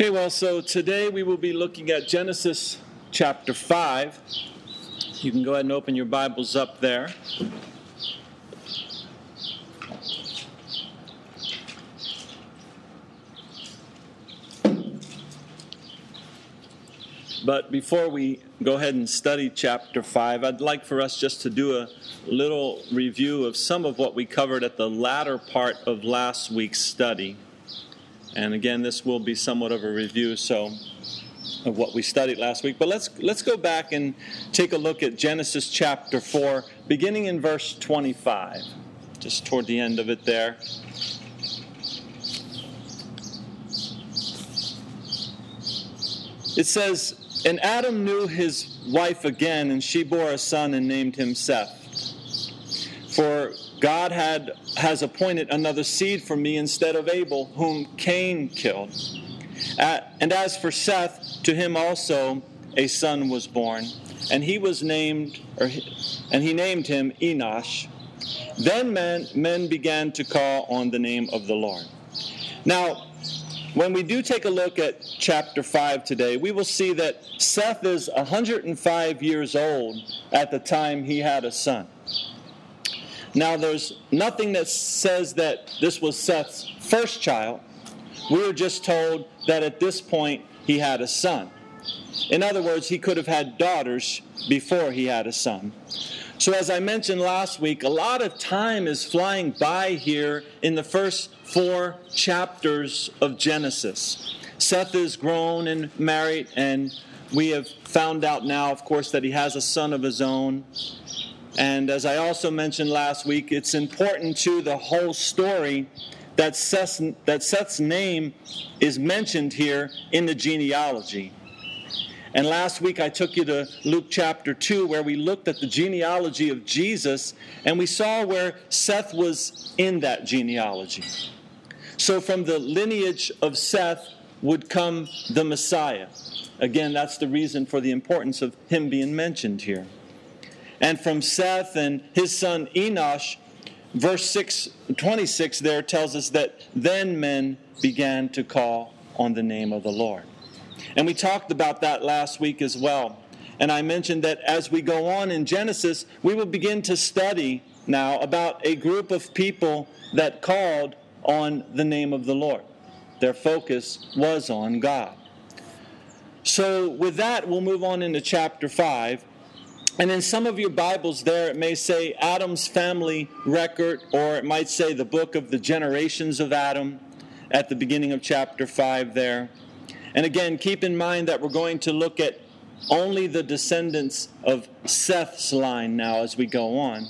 Okay, well, so today we will be looking at Genesis chapter 5. You can go ahead and open your Bibles up there. But before we go ahead and study chapter 5, I'd like for us just to do a little review of some of what we covered at the latter part of last week's study. And again, this will be somewhat of a review so of what we studied last week. But let's let's go back and take a look at Genesis chapter 4 beginning in verse 25. Just toward the end of it there. It says, And Adam knew his wife again, and she bore a son and named him Seth. For God had, has appointed another seed for me instead of Abel, whom Cain killed. and as for Seth, to him also a son was born, and he was named, or, and he named him Enosh. Then men, men began to call on the name of the Lord. Now, when we do take a look at chapter 5 today, we will see that Seth is 105 years old at the time he had a son. Now, there's nothing that says that this was Seth's first child. We are just told that at this point he had a son. In other words, he could have had daughters before he had a son. So, as I mentioned last week, a lot of time is flying by here in the first four chapters of Genesis. Seth is grown and married, and we have found out now, of course, that he has a son of his own. And as I also mentioned last week, it's important to the whole story that Seth's, that Seth's name is mentioned here in the genealogy. And last week I took you to Luke chapter 2, where we looked at the genealogy of Jesus, and we saw where Seth was in that genealogy. So from the lineage of Seth would come the Messiah. Again, that's the reason for the importance of him being mentioned here. And from Seth and his son Enosh, verse 6, 26 there tells us that then men began to call on the name of the Lord. And we talked about that last week as well. And I mentioned that as we go on in Genesis, we will begin to study now about a group of people that called on the name of the Lord. Their focus was on God. So, with that, we'll move on into chapter 5. And in some of your Bibles, there it may say Adam's family record, or it might say the book of the generations of Adam at the beginning of chapter 5 there. And again, keep in mind that we're going to look at only the descendants of Seth's line now as we go on.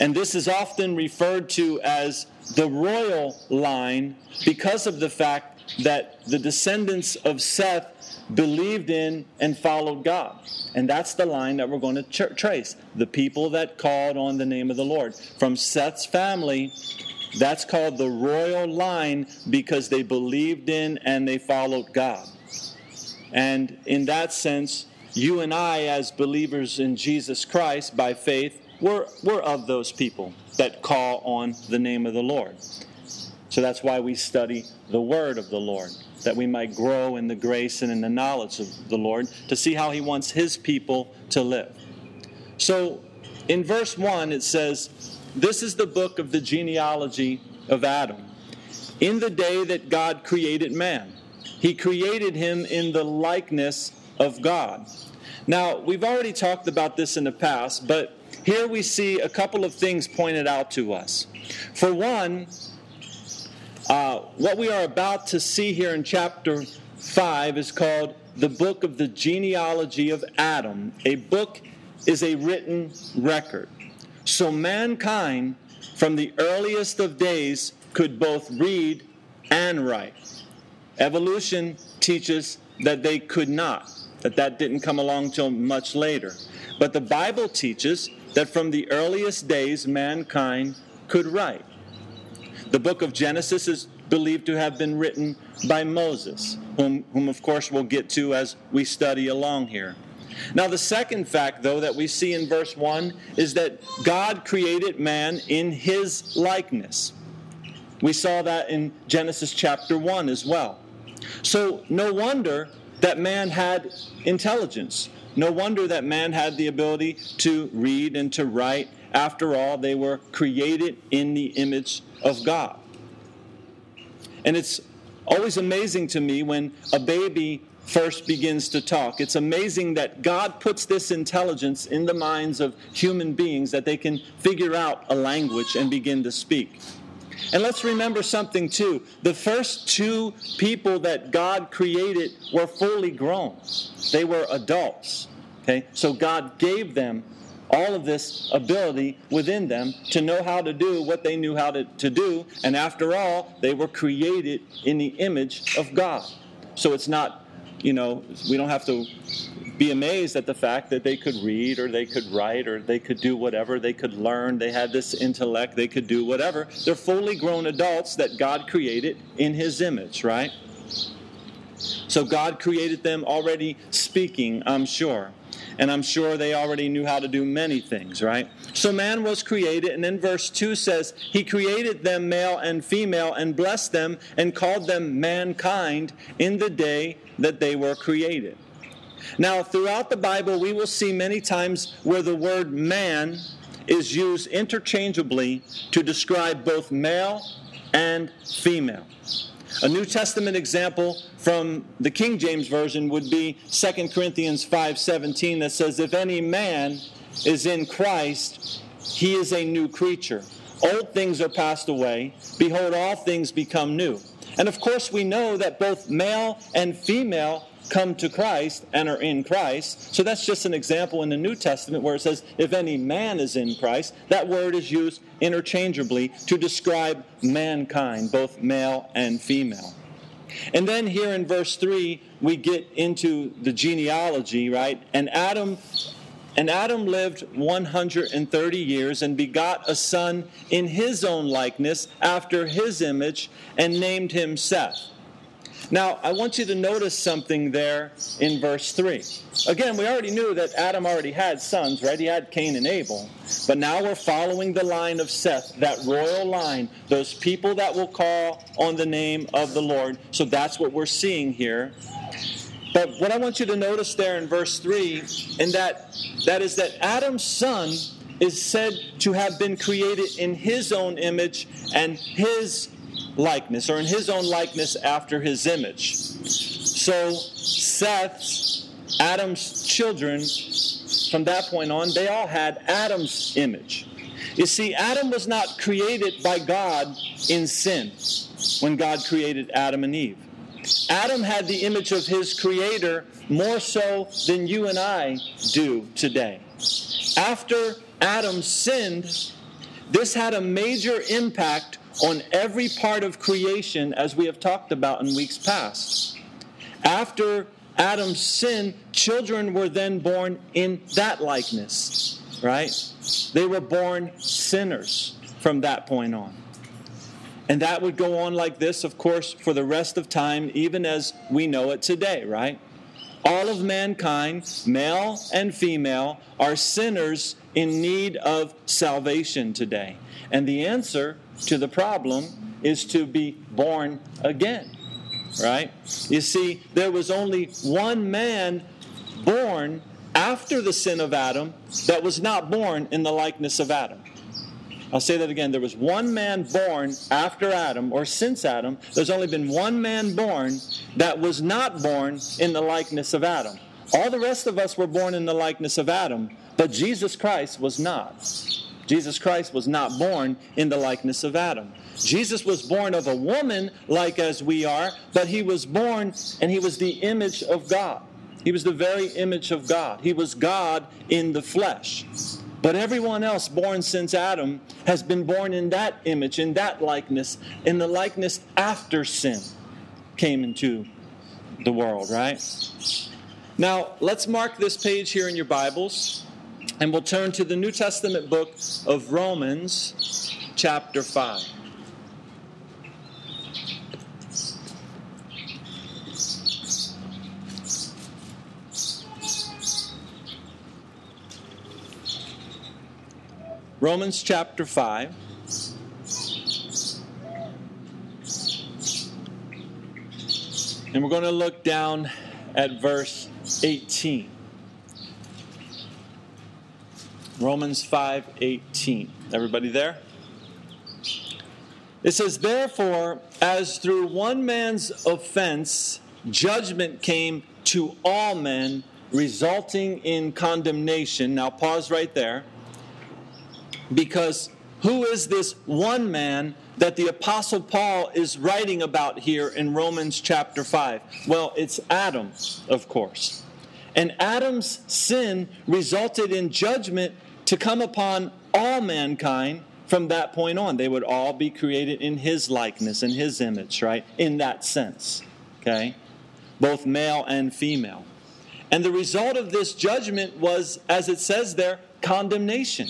And this is often referred to as the royal line because of the fact that the descendants of Seth believed in and followed God. And that's the line that we're going to tra- trace. The people that called on the name of the Lord. From Seth's family, that's called the royal line because they believed in and they followed God. And in that sense, you and I, as believers in Jesus Christ by faith, we're, we're of those people that call on the name of the Lord. So that's why we study the word of the Lord that we might grow in the grace and in the knowledge of the Lord to see how He wants His people to live. So in verse 1, it says, This is the book of the genealogy of Adam. In the day that God created man, He created him in the likeness of God. Now, we've already talked about this in the past, but here we see a couple of things pointed out to us. For one, uh, what we are about to see here in chapter 5 is called the book of the genealogy of Adam. A book is a written record. So mankind, from the earliest of days, could both read and write. Evolution teaches that they could not, that that didn't come along till much later. But the Bible teaches that from the earliest days, mankind could write. The book of Genesis is believed to have been written by Moses, whom, whom of course we'll get to as we study along here. Now, the second fact, though, that we see in verse 1 is that God created man in his likeness. We saw that in Genesis chapter 1 as well. So, no wonder that man had intelligence. No wonder that man had the ability to read and to write. After all, they were created in the image of God. And it's always amazing to me when a baby first begins to talk. It's amazing that God puts this intelligence in the minds of human beings that they can figure out a language and begin to speak. And let's remember something too. The first two people that God created were fully grown, they were adults. Okay? So God gave them all of this ability within them to know how to do what they knew how to, to do. And after all, they were created in the image of God. So it's not, you know, we don't have to be amazed at the fact that they could read or they could write or they could do whatever, they could learn, they had this intellect, they could do whatever. They're fully grown adults that God created in His image, right? So God created them already speaking, I'm sure. And I'm sure they already knew how to do many things, right? So man was created, and then verse 2 says, He created them male and female, and blessed them, and called them mankind in the day that they were created. Now, throughout the Bible, we will see many times where the word man is used interchangeably to describe both male and female. A New Testament example from the King James Version would be 2 Corinthians 5:17 that says if any man is in Christ, he is a new creature. Old things are passed away, behold all things become new. And of course we know that both male and female come to Christ and are in Christ. So that's just an example in the New Testament where it says, if any man is in Christ, that word is used interchangeably to describe mankind, both male and female. And then here in verse 3, we get into the genealogy, right? And Adam and Adam lived 130 years and begot a son in his own likeness after his image and named him Seth. Now, I want you to notice something there in verse 3. Again, we already knew that Adam already had sons, right? He had Cain and Abel. But now we're following the line of Seth, that royal line, those people that will call on the name of the Lord. So that's what we're seeing here. But what I want you to notice there in verse 3, and that that is that Adam's son is said to have been created in his own image and his likeness, or in his own likeness after his image. So Seth's, Adam's children, from that point on, they all had Adam's image. You see, Adam was not created by God in sin when God created Adam and Eve. Adam had the image of his creator more so than you and I do today. After Adam sinned, this had a major impact on every part of creation, as we have talked about in weeks past. After Adam's sin, children were then born in that likeness, right? They were born sinners from that point on. And that would go on like this, of course, for the rest of time, even as we know it today, right? All of mankind, male and female, are sinners in need of salvation today. And the answer to the problem is to be born again. Right? You see, there was only one man born after the sin of Adam that was not born in the likeness of Adam. I'll say that again. There was one man born after Adam, or since Adam. There's only been one man born that was not born in the likeness of Adam. All the rest of us were born in the likeness of Adam, but Jesus Christ was not. Jesus Christ was not born in the likeness of Adam. Jesus was born of a woman like as we are, but he was born and he was the image of God. He was the very image of God. He was God in the flesh. But everyone else born since Adam has been born in that image, in that likeness, in the likeness after sin came into the world, right? Now, let's mark this page here in your Bibles. And we'll turn to the New Testament book of Romans, chapter 5. Romans chapter 5. And we're going to look down at verse 18. Romans 5:18. Everybody there? It says, Therefore, as through one man's offense, judgment came to all men, resulting in condemnation. Now, pause right there. Because who is this one man that the Apostle Paul is writing about here in Romans chapter 5? Well, it's Adam, of course. And Adam's sin resulted in judgment to come upon all mankind from that point on. They would all be created in his likeness, in his image, right? In that sense, okay? Both male and female. And the result of this judgment was, as it says there, condemnation.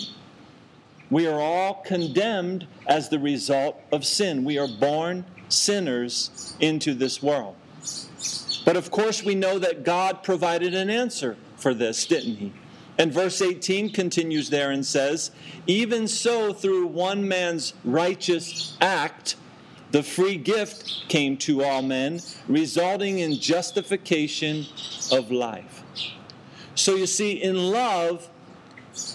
We are all condemned as the result of sin. We are born sinners into this world. But of course, we know that God provided an answer for this, didn't He? And verse 18 continues there and says, Even so, through one man's righteous act, the free gift came to all men, resulting in justification of life. So you see, in love,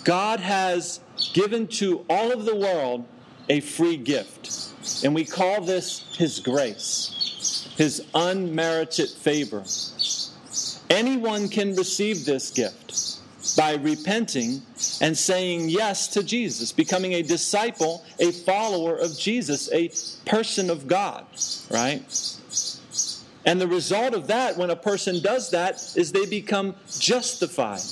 God has given to all of the world a free gift. And we call this His grace, His unmerited favor. Anyone can receive this gift by repenting and saying yes to Jesus, becoming a disciple, a follower of Jesus, a person of God, right? And the result of that, when a person does that, is they become justified.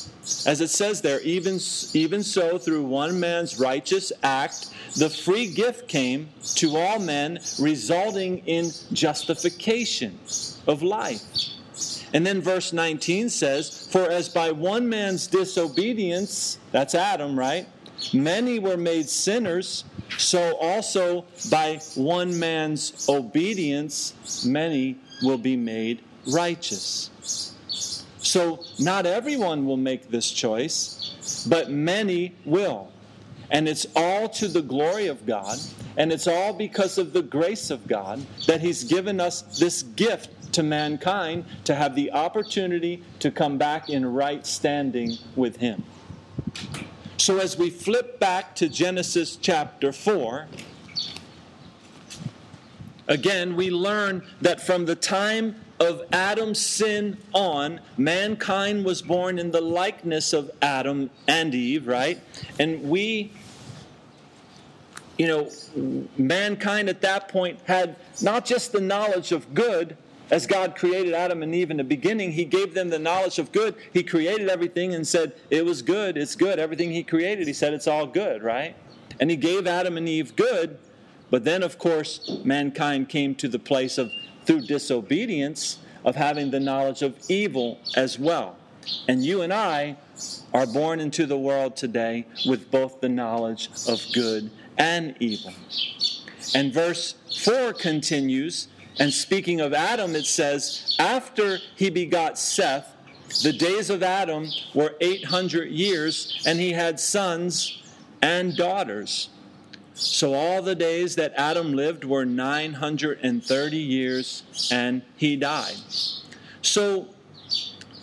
As it says there, even, even so, through one man's righteous act, the free gift came to all men, resulting in justification of life. And then verse 19 says, For as by one man's disobedience, that's Adam, right? Many were made sinners, so also by one man's obedience, many will be made righteous. So not everyone will make this choice, but many will. And it's all to the glory of God, and it's all because of the grace of God that He's given us this gift to mankind to have the opportunity to come back in right standing with Him. So, as we flip back to Genesis chapter 4, again, we learn that from the time of Adam's sin on, mankind was born in the likeness of Adam and Eve, right? And we, you know, mankind at that point had not just the knowledge of good, as God created Adam and Eve in the beginning, He gave them the knowledge of good. He created everything and said, It was good, it's good. Everything He created, He said, It's all good, right? And He gave Adam and Eve good, but then, of course, mankind came to the place of, through disobedience, of having the knowledge of evil as well. And you and I are born into the world today with both the knowledge of good and evil. And verse 4 continues and speaking of Adam, it says, after he begot Seth, the days of Adam were 800 years, and he had sons and daughters. So all the days that Adam lived were 930 years, and he died. So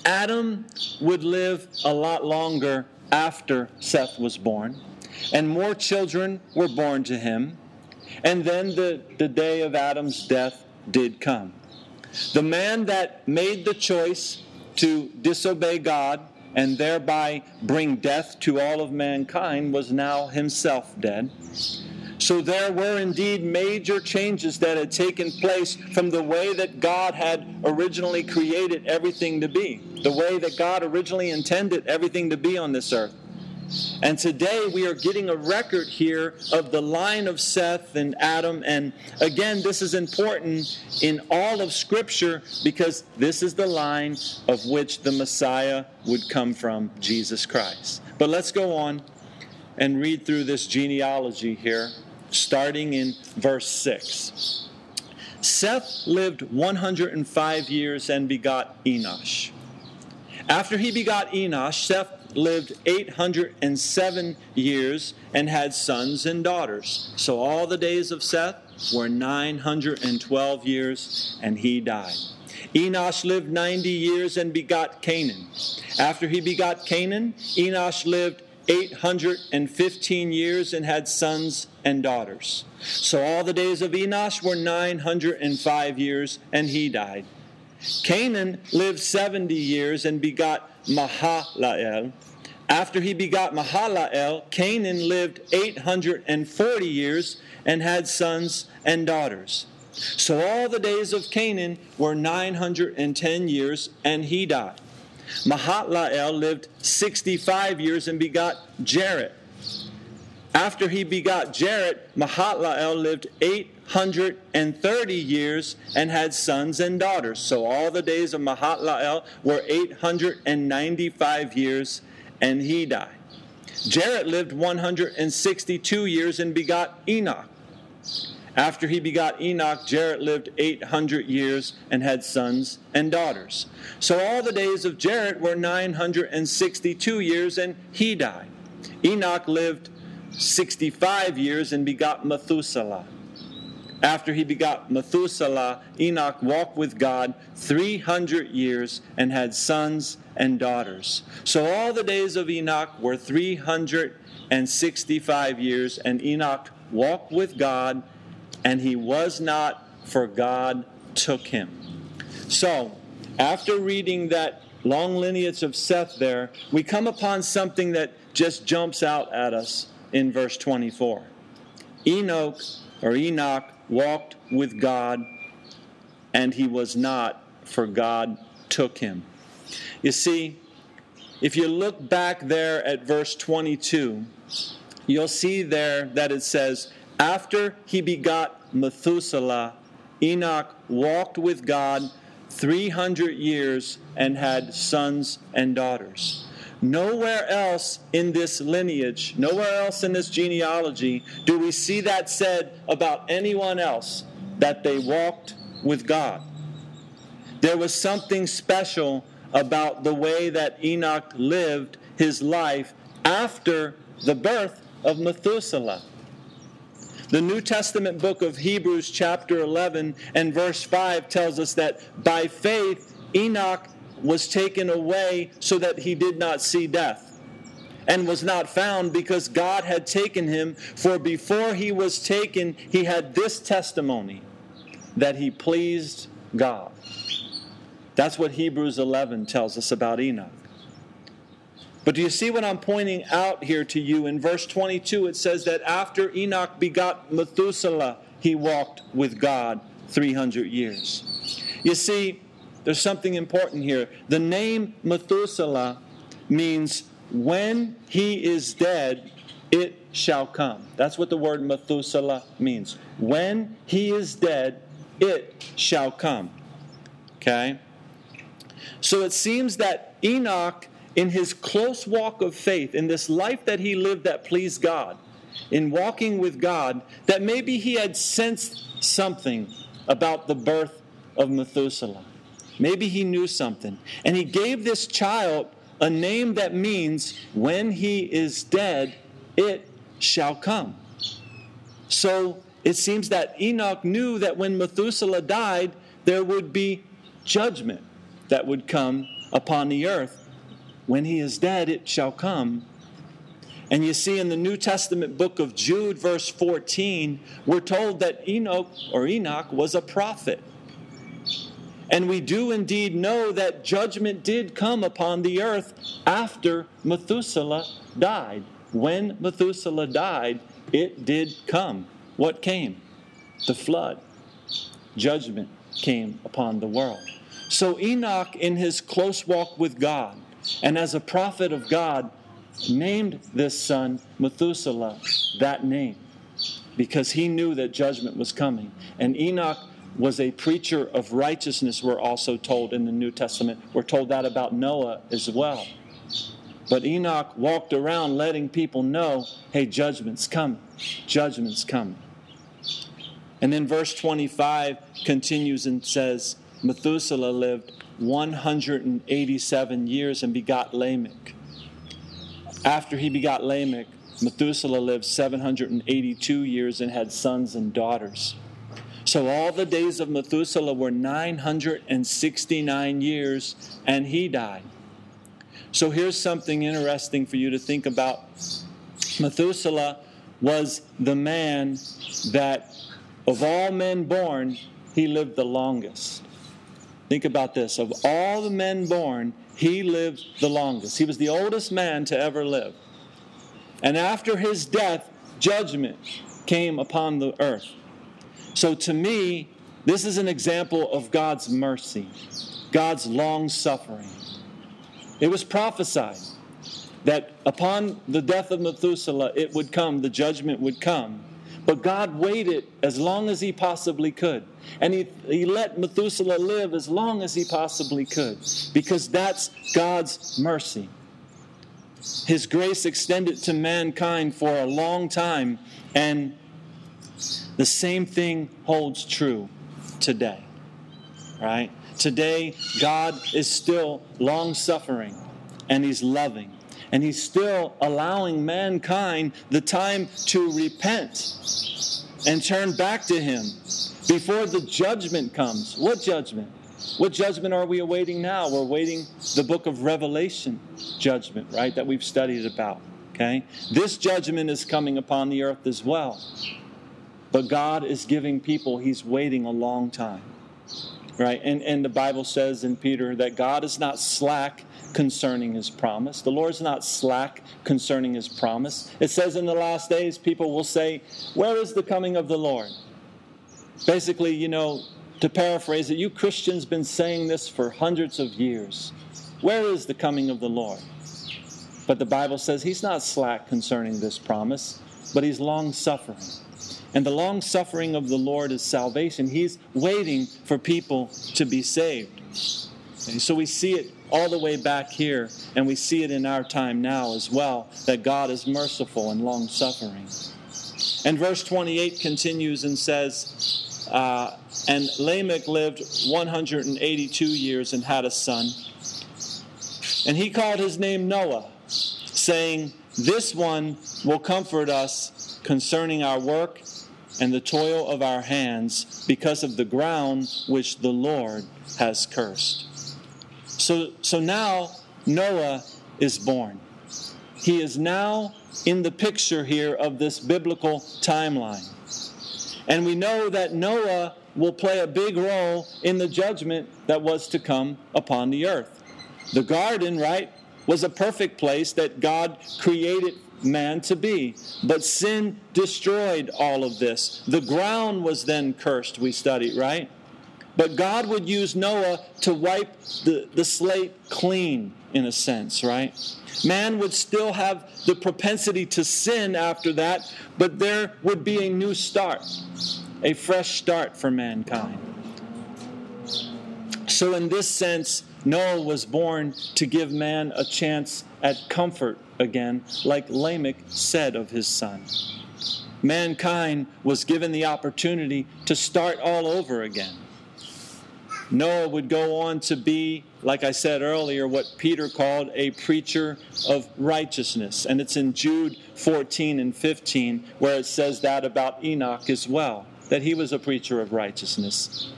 Adam would live a lot longer after Seth was born, and more children were born to him. And then the, the day of Adam's death did come. The man that made the choice to disobey God and thereby bring death to all of mankind was now himself dead. So there were indeed major changes that had taken place from the way that God had originally created everything to be, the way that God originally intended everything to be on this earth. And today we are getting a record here of the line of Seth and Adam. And again, this is important in all of Scripture because this is the line of which the Messiah would come from, Jesus Christ. But let's go on and read through this genealogy here, starting in verse 6. Seth lived 105 years and begot Enosh. After he begot Enosh, Seth lived 807 years and had sons and daughters. So all the days of Seth were 912 years, and he died. Enosh lived 90 years and begot Cainan. After he begot Cainan, Enosh lived 815 years and had sons and daughters. So all the days of Enosh were 905 years, and he died. Cainan lived 70 years and begot Mahalalel. After he begot Mahalalel, Cainan lived 840 years and had sons and daughters. So all the days of Cainan were 910 years, and he died. Mahalalel lived 65 years and begot Jared. After he begot Jared, Mahalalel lived 830 years and had sons and daughters. So all the days of Mahalalel were 895 years, and he died. Jared lived 162 years and begot Enoch. After he begot Enoch, Jared lived 800 years and had sons and daughters. So all the days of Jared were 962 years, and he died. Enoch lived 65 years and begot Methuselah. After he begot Methuselah, Enoch walked with God 300 years and had sons and daughters. So all the days of Enoch were 365 years, and Enoch walked with God and he was not, for God took him. So, after reading that long lineage of Seth there, we come upon something that just jumps out at us in verse 24. Enoch, or Enoch, walked with God, and he was not, for God took him. You see, if you look back there at verse 22, you'll see there that it says, after he begot Methuselah, Enoch walked with God 300 years and had sons and daughters. Nowhere else in this lineage, nowhere else in this genealogy, do we see that said about anyone else that they walked with God. There was something special about the way that Enoch lived his life after the birth of Methuselah. The New Testament book of Hebrews, chapter 11 and verse 5, tells us that by faith Enoch was taken away so that he did not see death and was not found because God had taken him. For before he was taken, he had this testimony that he pleased God. That's what Hebrews 11 tells us about Enoch. But do you see what I'm pointing out here to you? In verse 22, it says that after Enoch begot Methuselah, he walked with God 300 years. You see, there's something important here. The name Methuselah means when he is dead, it shall come. That's what the word Methuselah means. When he is dead, it shall come. Okay? So it seems that Enoch in his close walk of faith, in this life that he lived that pleased God, in walking with God, that maybe he had sensed something about the birth of Methuselah. Maybe he knew something. And he gave this child a name that means, when he is dead, it shall come. So it seems that Enoch knew that when Methuselah died, there would be judgment that would come upon the earth when he is dead, it shall come. And you see in the New Testament book of Jude, verse 14, we're told that Enoch or Enoch was a prophet. And we do indeed know that judgment did come upon the earth after Methuselah died. When Methuselah died, it did come. What came? The flood. Judgment came upon the world. So Enoch, in his close walk with God, and as a prophet of God, named this son Methuselah that name because he knew that judgment was coming. And Enoch was a preacher of righteousness, we're also told in the New Testament. We're told that about Noah as well. But Enoch walked around letting people know hey, judgment's coming. Judgment's coming. And then verse 25 continues and says Methuselah lived 187 years and begot Lamech. After he begot Lamech, Methuselah lived 782 years and had sons and daughters. So all the days of Methuselah were 969 years, and he died. So here's something interesting for you to think about. Methuselah was the man that, of all men born, he lived the longest. Think about this. Of all the men born, he lived the longest. He was the oldest man to ever live. And after his death, judgment came upon the earth. So to me, this is an example of God's mercy, God's long suffering. It was prophesied that upon the death of Methuselah, it would come, the judgment would come. But God waited as long as he possibly could. And he, he let Methuselah live as long as he possibly could, because that's God's mercy. His grace extended to mankind for a long time, and the same thing holds true today. Right? Today, God is still long suffering and He's loving. And He's still allowing mankind the time to repent and turn back to Him before the judgment comes. What judgment? What judgment are we awaiting now? We're awaiting the book of Revelation judgment, right, that we've studied about. Okay? This judgment is coming upon the earth as well. But God is giving people, He's waiting a long time. Right? And, and the Bible says in Peter that God is not slack concerning His promise. The Lord's not slack concerning His promise. It says in the last days, people will say, Where is the coming of the Lord? Basically, you know, to paraphrase it, you Christians been saying this for hundreds of years. Where is the coming of the Lord? But the Bible says he's not slack concerning this promise, but he's long suffering. And the long suffering of the Lord is salvation. He's waiting for people to be saved. And so we see it all the way back here, and we see it in our time now as well that God is merciful and long suffering. And verse 28 continues and says, uh, And Lamech lived 182 years and had a son. And he called his name Noah, saying, This one will comfort us concerning our work and the toil of our hands because of the ground which the Lord has cursed. So, so now Noah is born. He is now in the picture here of this biblical timeline. And we know that Noah will play a big role in the judgment that was to come upon the earth. The garden, right, was a perfect place that God created man to be. But sin destroyed all of this. The ground was then cursed, we studied, right? But God would use Noah to wipe the, the slate clean, in a sense, right? Man would still have the propensity to sin after that, but there would be a new start, a fresh start for mankind. So, in this sense, Noah was born to give man a chance at comfort again, like Lamech said of his son. Mankind was given the opportunity to start all over again. Noah would go on to be, like I said earlier, what Peter called a preacher of righteousness. And it's in Jude 14 and 15 where it says that about Enoch as well, that he was a preacher of righteousness.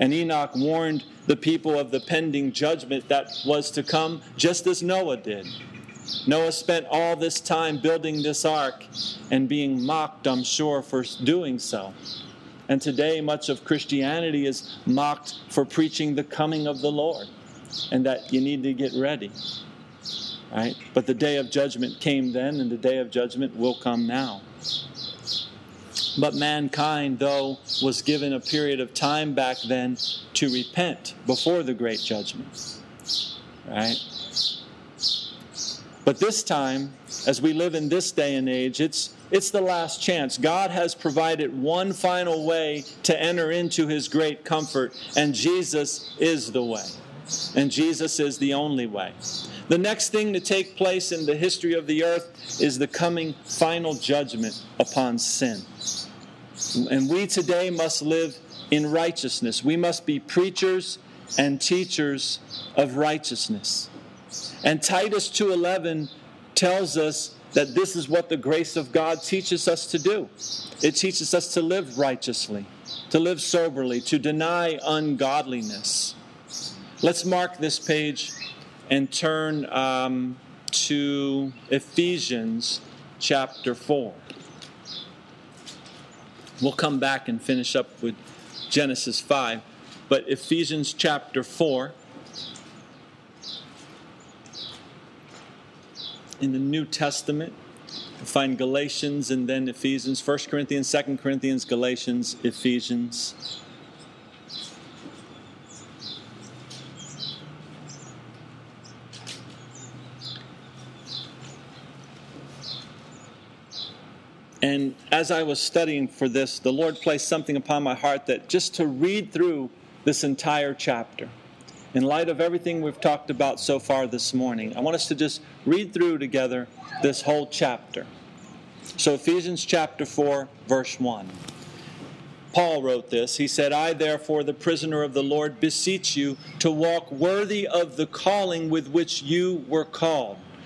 And Enoch warned the people of the pending judgment that was to come, just as Noah did. Noah spent all this time building this ark and being mocked, I'm sure, for doing so. And today, much of Christianity is mocked for preaching the coming of the Lord and that you need to get ready. Right? But the day of judgment came then, and the day of judgment will come now. But mankind, though, was given a period of time back then to repent before the great judgment. Right? But this time, as we live in this day and age, it's, it's the last chance. God has provided one final way to enter into his great comfort, and Jesus is the way. And Jesus is the only way. The next thing to take place in the history of the earth is the coming final judgment upon sin. And we today must live in righteousness. We must be preachers and teachers of righteousness. And Titus 2:11 tells us that this is what the grace of God teaches us to do. It teaches us to live righteously. to live soberly, to deny ungodliness. Let's mark this page and turn um, to Ephesians chapter 4. We'll come back and finish up with Genesis 5, but Ephesians chapter 4. In the New Testament, we find Galatians and then Ephesians, 1 Corinthians, 2 Corinthians, Galatians, Ephesians. And as I was studying for this, the Lord placed something upon my heart that just to read through this entire chapter, in light of everything we've talked about so far this morning, I want us to just read through together this whole chapter. So, Ephesians chapter 4, verse 1. Paul wrote this. He said, I, therefore, the prisoner of the Lord, beseech you to walk worthy of the calling with which you were called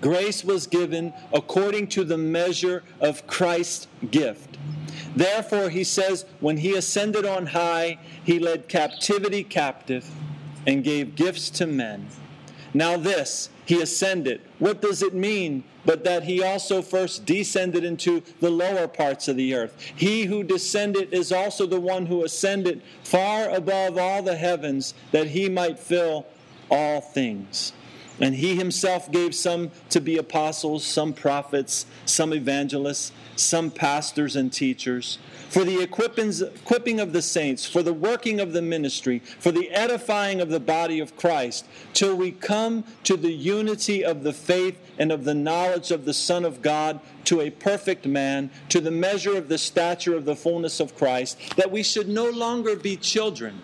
grace was given according to the measure of Christ's gift. Therefore, he says, when he ascended on high, he led captivity captive and gave gifts to men. Now, this, he ascended. What does it mean? But that he also first descended into the lower parts of the earth. He who descended is also the one who ascended far above all the heavens, that he might fill all things. And he himself gave some to be apostles, some prophets, some evangelists, some pastors and teachers, for the equipping of the saints, for the working of the ministry, for the edifying of the body of Christ, till we come to the unity of the faith and of the knowledge of the Son of God, to a perfect man, to the measure of the stature of the fullness of Christ, that we should no longer be children,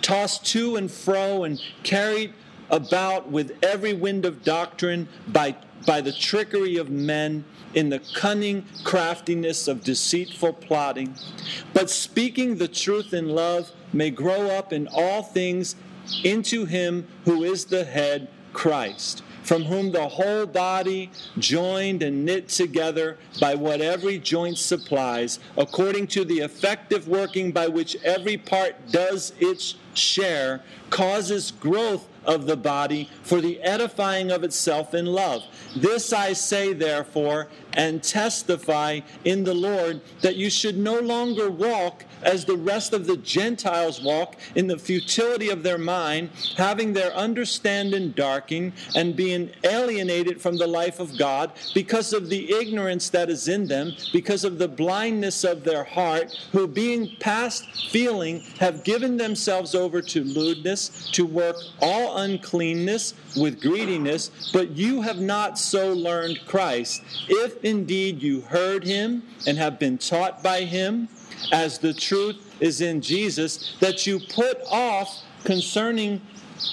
tossed to and fro and carried about with every wind of doctrine by, by the trickery of men in the cunning craftiness of deceitful plotting, but speaking the truth in love may grow up in all things into him who is the head, Christ from whom the whole body, joined and knit together by what every joint supplies, according to the effective working by which every part does its share, causes growth of the body for the edifying of itself in love. This I say, therefore, and testify in the Lord that you should no longer walk as the rest of the Gentiles walk in the futility of their mind, having their understanding darkened and being alienated from the life of God because of the ignorance that is in them, because of the blindness of their heart, who being past feeling have given themselves over to lewdness, to work all uncleanness with greediness, but you have not so learned Christ. If indeed you heard him and have been taught by him, as the truth is in Jesus, that you put off concerning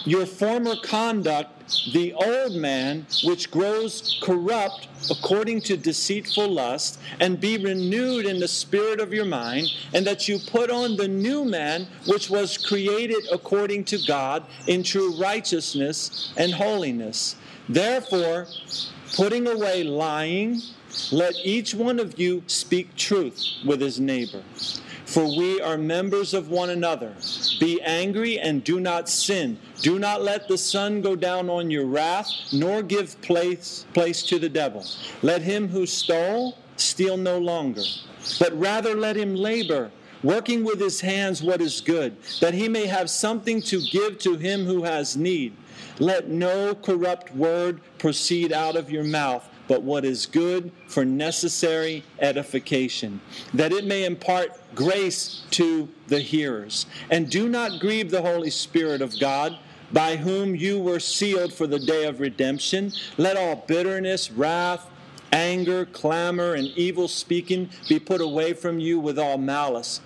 your former conduct the old man which grows corrupt according to deceitful lust, and be renewed in the spirit of your mind, and that you put on the new man which was created according to God in true righteousness and holiness. Therefore, putting away lying, let each one of you speak truth with his neighbor. For we are members of one another. Be angry and do not sin. Do not let the sun go down on your wrath, nor give place, place to the devil. Let him who stole steal no longer, but rather let him labor, working with his hands what is good, that he may have something to give to him who has need. Let no corrupt word proceed out of your mouth but what is good for necessary edification, that it may impart grace to the hearers. And do not grieve the Holy Spirit of God, by whom you were sealed for the day of redemption. Let all bitterness, wrath, anger, clamor, and evil speaking be put away from you with all malice.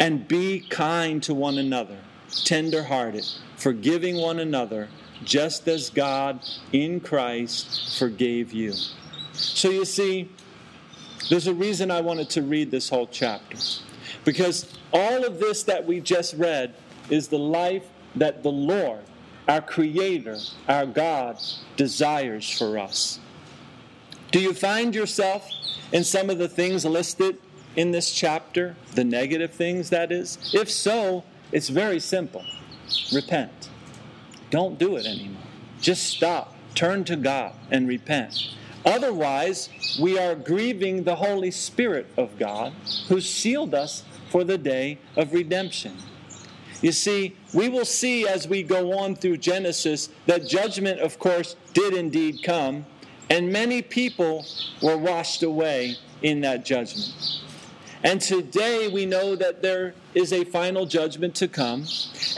and be kind to one another, tender hearted, forgiving one another, just as God in Christ forgave you. So you see, there's a reason I wanted to read this whole chapter. Because all of this that we just read is the life that the Lord, our Creator, our God, desires for us. Do you find yourself in some of the things listed in this chapter? The negative things, that is? If so, it's very simple repent. Don't do it anymore. Just stop. Turn to God and repent. Otherwise, we are grieving the Holy Spirit of God who sealed us for the day of redemption. You see, we will see as we go on through Genesis that judgment, of course, did indeed come, and many people were washed away in that judgment. And today we know that there is a final judgment to come.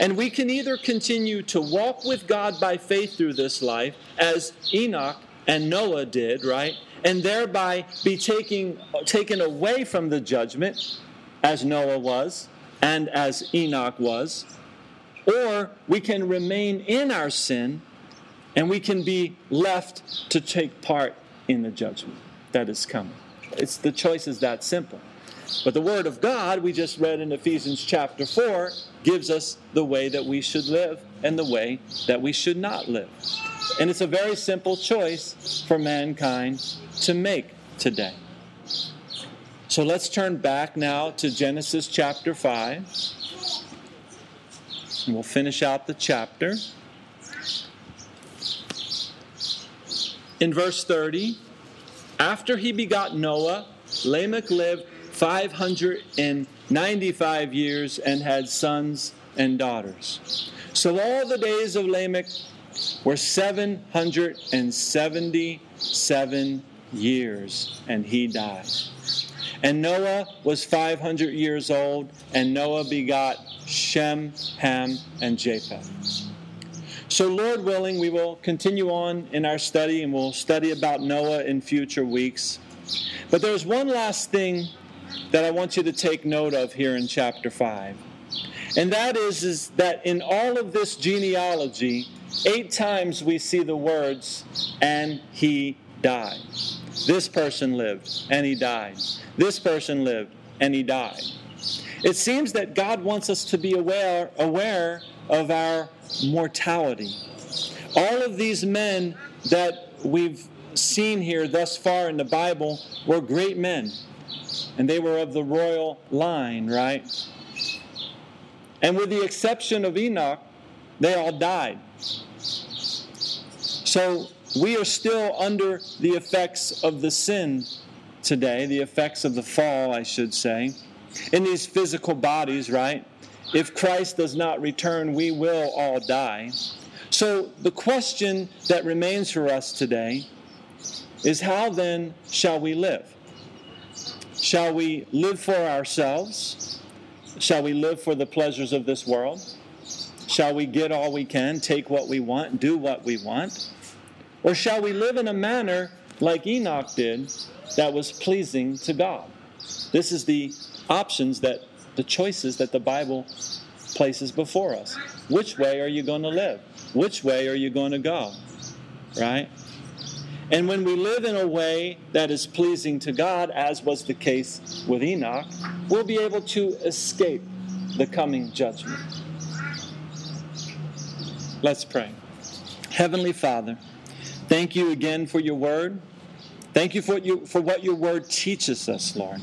And we can either continue to walk with God by faith through this life, as Enoch and Noah did, right? And thereby be taking, taken away from the judgment, as Noah was and as Enoch was. Or we can remain in our sin and we can be left to take part in the judgment that is coming. It's the choice is that simple. But the Word of God, we just read in Ephesians chapter 4, gives us the way that we should live and the way that we should not live. And it's a very simple choice for mankind to make today. So let's turn back now to Genesis chapter 5. And we'll finish out the chapter. In verse 30, after he begot Noah, Lamech lived 595 years and had sons and daughters. So all the days of Lamech were 777 years, and he died. And Noah was 500 years old, and Noah begot Shem, Ham, and Japheth. So, Lord willing, we will continue on in our study, and we'll study about Noah in future weeks. But there's one last thing that I want you to take note of here in chapter 5. And that is, is that in all of this genealogy, eight times we see the words, and he died. This person lived, and he died. This person lived, and he died. It seems that God wants us to be aware, aware of our mortality. All of these men that we've seen here thus far in the Bible were great men and they were of the royal line, right? And with the exception of Enoch, they all died. So we are still under the effects of the sin today, the effects of the fall, I should say, in these physical bodies, right? If Christ does not return, we will all die. So the question that remains for us today is how then shall we live? Shall we live for ourselves? Shall we live for the pleasures of this world? Shall we get all we can, take what we want, do what we want? Or shall we live in a manner like Enoch did that was pleasing to God? This is the options that, the choices that the Bible places before us. Which way are you going to live? Which way are you going to go? Right? And when we live in a way that is pleasing to God, as was the case with Enoch, we'll be able to escape the coming judgment. Let's pray. Heavenly Father, thank you again for your word. Thank you for, you for what your word teaches us, Lord.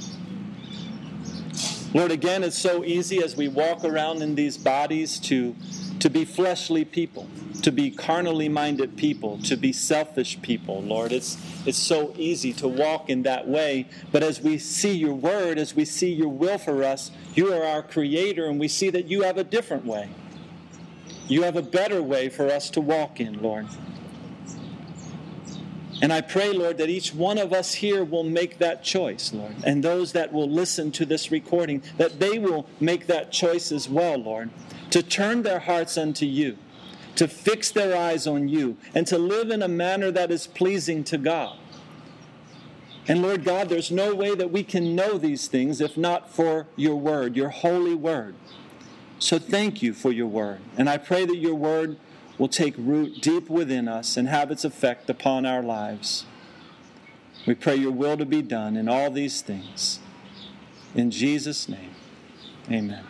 Lord, again, it's so easy as we walk around in these bodies to, to be fleshly people to be carnally minded people, to be selfish people, Lord. It's, it's so easy to walk in that way. But as we see your word, as we see your will for us, you are our creator, and we see that you have a different way. You have a better way for us to walk in, Lord. And I pray, Lord, that each one of us here will make that choice, Lord. And those that will listen to this recording, that they will make that choice as well, Lord, to turn their hearts unto you to fix their eyes on you, and to live in a manner that is pleasing to God. And Lord God, there's no way that we can know these things if not for your word, your holy word. So thank you for your word. And I pray that your word will take root deep within us and have its effect upon our lives. We pray your will to be done in all these things. In Jesus' name, amen.